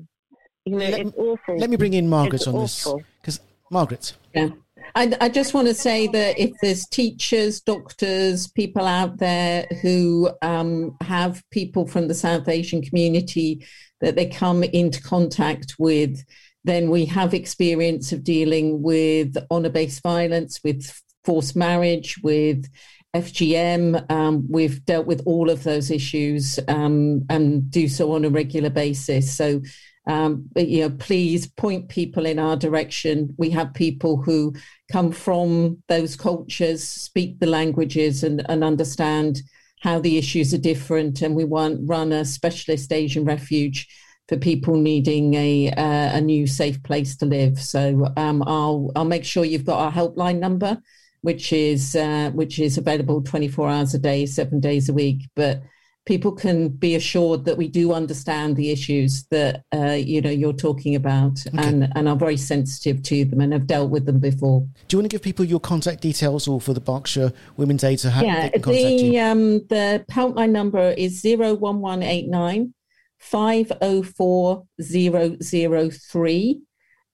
you know, Let- it's awful. Let me bring in Margaret It's on this. Because, Margaret, Yeah. I, I just want to say that if there's teachers, doctors, people out there who um, have people from the South Asian community that they come into contact with, then we have experience of dealing with honor-based violence, with forced marriage, with FGM. Um, we've dealt with all of those issues um, and do so on a regular basis. So um, but, you know, please point people in our direction. We have people who come from those cultures, speak the languages, and, and understand how the issues are different. And we want run a specialist Asian refuge for people needing a uh, a new safe place to live. So um, I'll I'll make sure you've got our helpline number, which is uh, which is available 24 hours a day, seven days a week. But people can be assured that we do understand the issues that uh, you know you're talking about and and are very sensitive to them and have dealt with them before. do you want to give people your contact details or for the Berkshire Women's Aid to have yeah, the um the helpline number is zero one one eight nine five oh four zero zero three.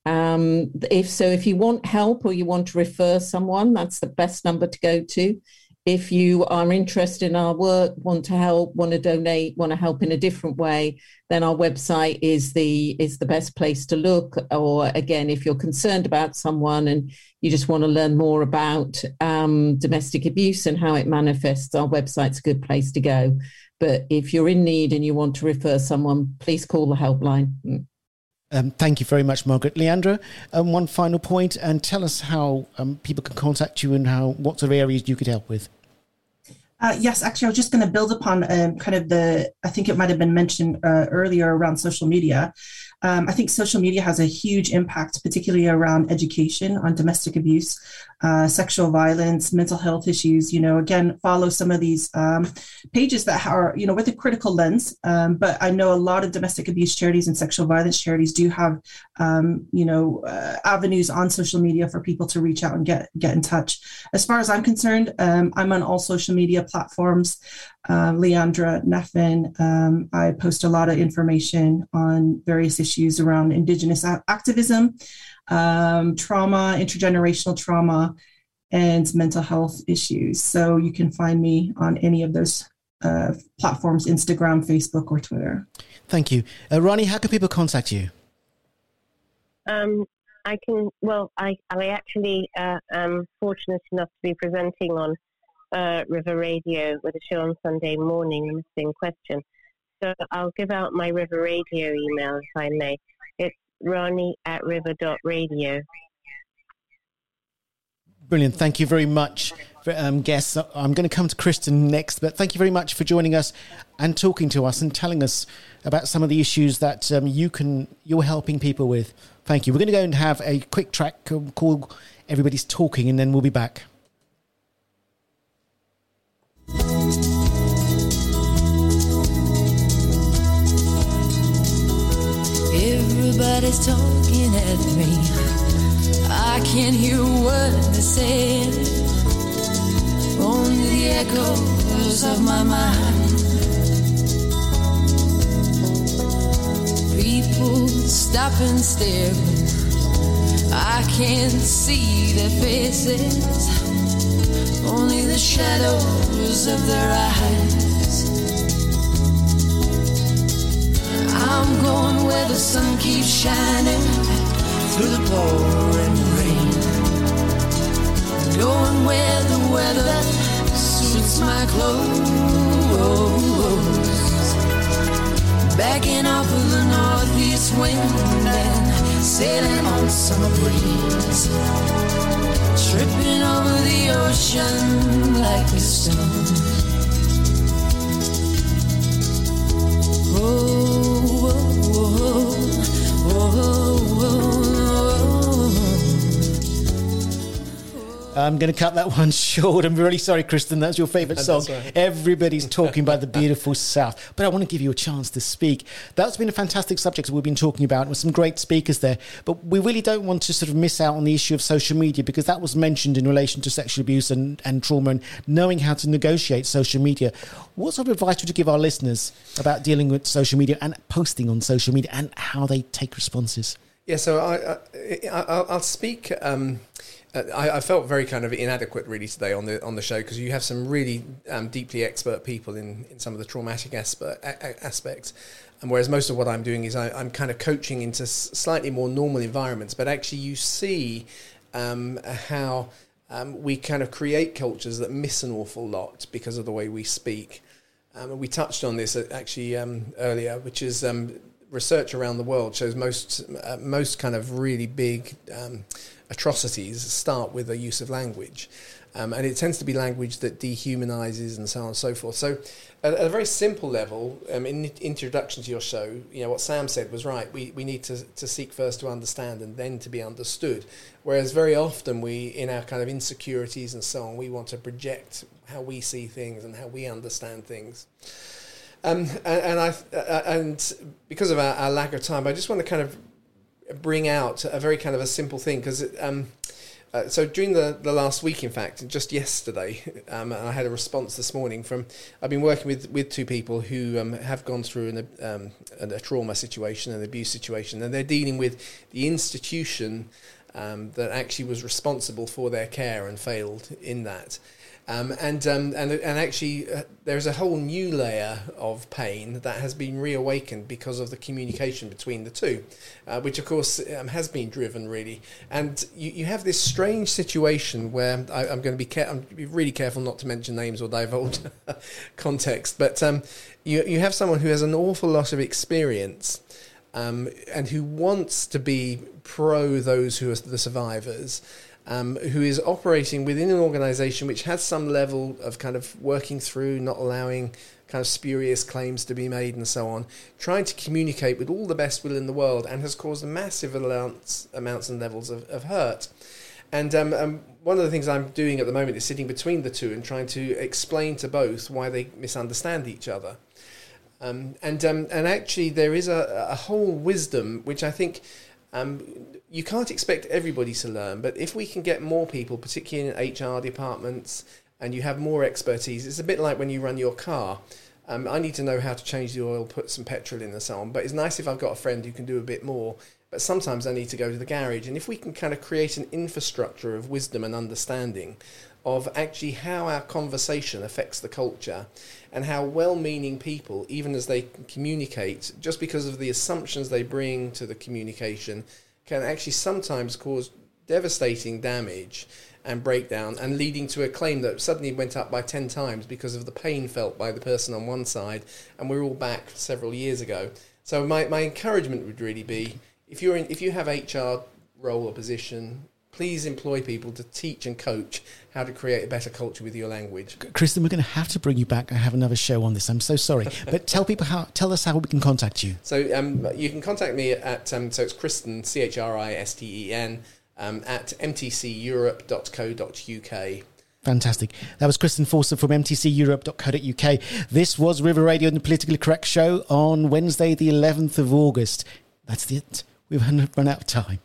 Um, if so, if you want help or you want to refer someone, that's the best number to go to. If you are interested in our work, want to help, want to donate, want to help in a different way, then our website is the is the best place to look. Or again, if you're concerned about someone and you just want to learn more about um, domestic abuse and how it manifests, our website's a good place to go. But if you're in need and you want to refer someone, please call the helpline. Mm. Um, thank you very much, Margaret. Leandra, um, one final point, and tell us how um, people can contact you and how what sort of areas you could help with. Uh, yes, actually, I was just going to build upon um, kind of the, I think it might have been mentioned uh, earlier around social media. Um, I think social media has a huge impact, particularly around education on domestic abuse, uh, sexual violence, mental health issues. You know, again, follow some of these um, pages that are, you know, with a critical lens. Um, but I know a lot of domestic abuse charities and sexual violence charities do have, um, you know, uh, avenues on social media for people to reach out and get get in touch. As far as I'm concerned, um, I'm on all social media platforms. Uh, Leandra Neffin. Um, I post a lot of information on various issues around Indigenous activism, um, trauma, intergenerational trauma, and mental health issues. So you can find me on any of those uh, platforms Instagram, Facebook, or Twitter. Thank you. Uh, Rani, how can people contact you? um, I can. Well, I I actually uh, am fortunate enough to be presenting on uh, River Radio with a show on Sunday morning, the missing question. So I'll give out my River Radio email if I may. Rani at river dot radio. Brilliant. Thank you very much, um, guests. I'm going to come to Christen next, but thank you very much for joining us and talking to us and telling us about some of the issues that um, you can you're helping people with. Thank you. We're going to go and have a quick track called "Everybody's Talking," and then we'll be back. Everybody's talking at me. I can't hear what they're saying. Only the echoes of my mind. People stop and stare. I can't see their faces. Only the shadows of their eyes. I'm going where the sun keeps shining through the pouring rain. Going where the weather suits my clothes. Backing off of the northeast wind and sailing on summer breeze. Tripping over the ocean like a stone. Oh whoa, whoa, whoa. I'm going to cut that <laughs> one short. I'm really sorry, Christen. That's your favourite song. Right. Everybody's <laughs> talking about the beautiful South. But I want to give you a chance to speak. That's been a fantastic subject we've been talking about with some great speakers there. But we really don't want to sort of miss out on the issue of social media because that was mentioned in relation to sexual abuse and, and trauma and knowing how to negotiate social media. What sort of advice would you give our listeners about dealing with social media and posting on social media and how they take responses? Yeah, so I, I, will speak. Um, I, I, felt very kind of inadequate really today on the on the show because you have some really um, deeply expert people in, in some of the traumatic aspe- aspects, and whereas most of what I'm doing is I, am kind of coaching into slightly more normal environments, but actually you see um, how um, we kind of create cultures that miss an awful lot because of the way we speak. Um, and we touched on this uh, actually um, earlier, which is um, research around the world shows most uh, most kind of really big um, atrocities start with a use of language. Um, and it tends to be language that dehumanizes and so on and so forth. So, at, at a very simple level, um, in introduction to your show, you know what Sam said was right. We, we need to, to seek first to understand and then to be understood. Whereas very often we, in our kind of insecurities and so on, we want to project how we see things and how we understand things. Um, and, and I uh, and because of our, our, lack of time, I just want to kind of bring out a very kind of a simple thing because um, uh, so during the, the last week, in fact, just yesterday, <laughs> um, I had a response this morning from. I've been working with, with two people who um, have gone through an, um, a trauma situation, an abuse situation, and they're dealing with the institution um, that actually was responsible for their care and failed in that. Um, and, um, and and actually, uh, there's a whole new layer of pain that has been reawakened because of the communication between the two, uh, which of course um, has been driven really. And you, you have this strange situation where I, am going to be I'm be really careful not to mention names or divulge <laughs> context, but um, you you have someone who has an awful lot of experience. Um, and who wants to be pro those who are the survivors, um, who is operating within an organization which has some level of kind of working through, not allowing kind of spurious claims to be made and so on, trying to communicate with all the best will in the world and has caused massive amounts, amounts and levels of, of hurt. And um, um, one of the things I'm doing at the moment is sitting between the two and trying to explain to both why they misunderstand each other. Um, and um, and actually, there is a, a whole wisdom which I think um, you can't expect everybody to learn, but if we can get more people, particularly in HR departments, and you have more expertise, it's a bit like when you run your car. Um, I need to know how to change the oil, put some petrol in, and so on. But it's nice if I've got a friend who can do a bit more. But sometimes I need to go to the garage. And if we can kind of create an infrastructure of wisdom and understanding of actually how our conversation affects the culture and how well meaning people, even as they communicate, just because of the assumptions they bring to the communication, can actually sometimes cause devastating damage and breakdown and leading to a claim that suddenly went up by 10 times because of the pain felt by the person on one side and we're all back several years ago. So my, my encouragement would really be if you're in if you have hr role or position please employ people to teach and coach how to create a better culture with your language Christen, we're going to have to bring you back and have another show on this. I'm so sorry, <laughs> but tell people how. Tell us how we can contact you. So um, you can contact me at um, so it's Christen C H R I S T E N um, at mtceurope.co.uk. Fantastic. That was Christen Forster from mtceurope.co.uk. This was River Radio and the Politically Correct Show on Wednesday, the 11th of August. That's it. We've run out of time.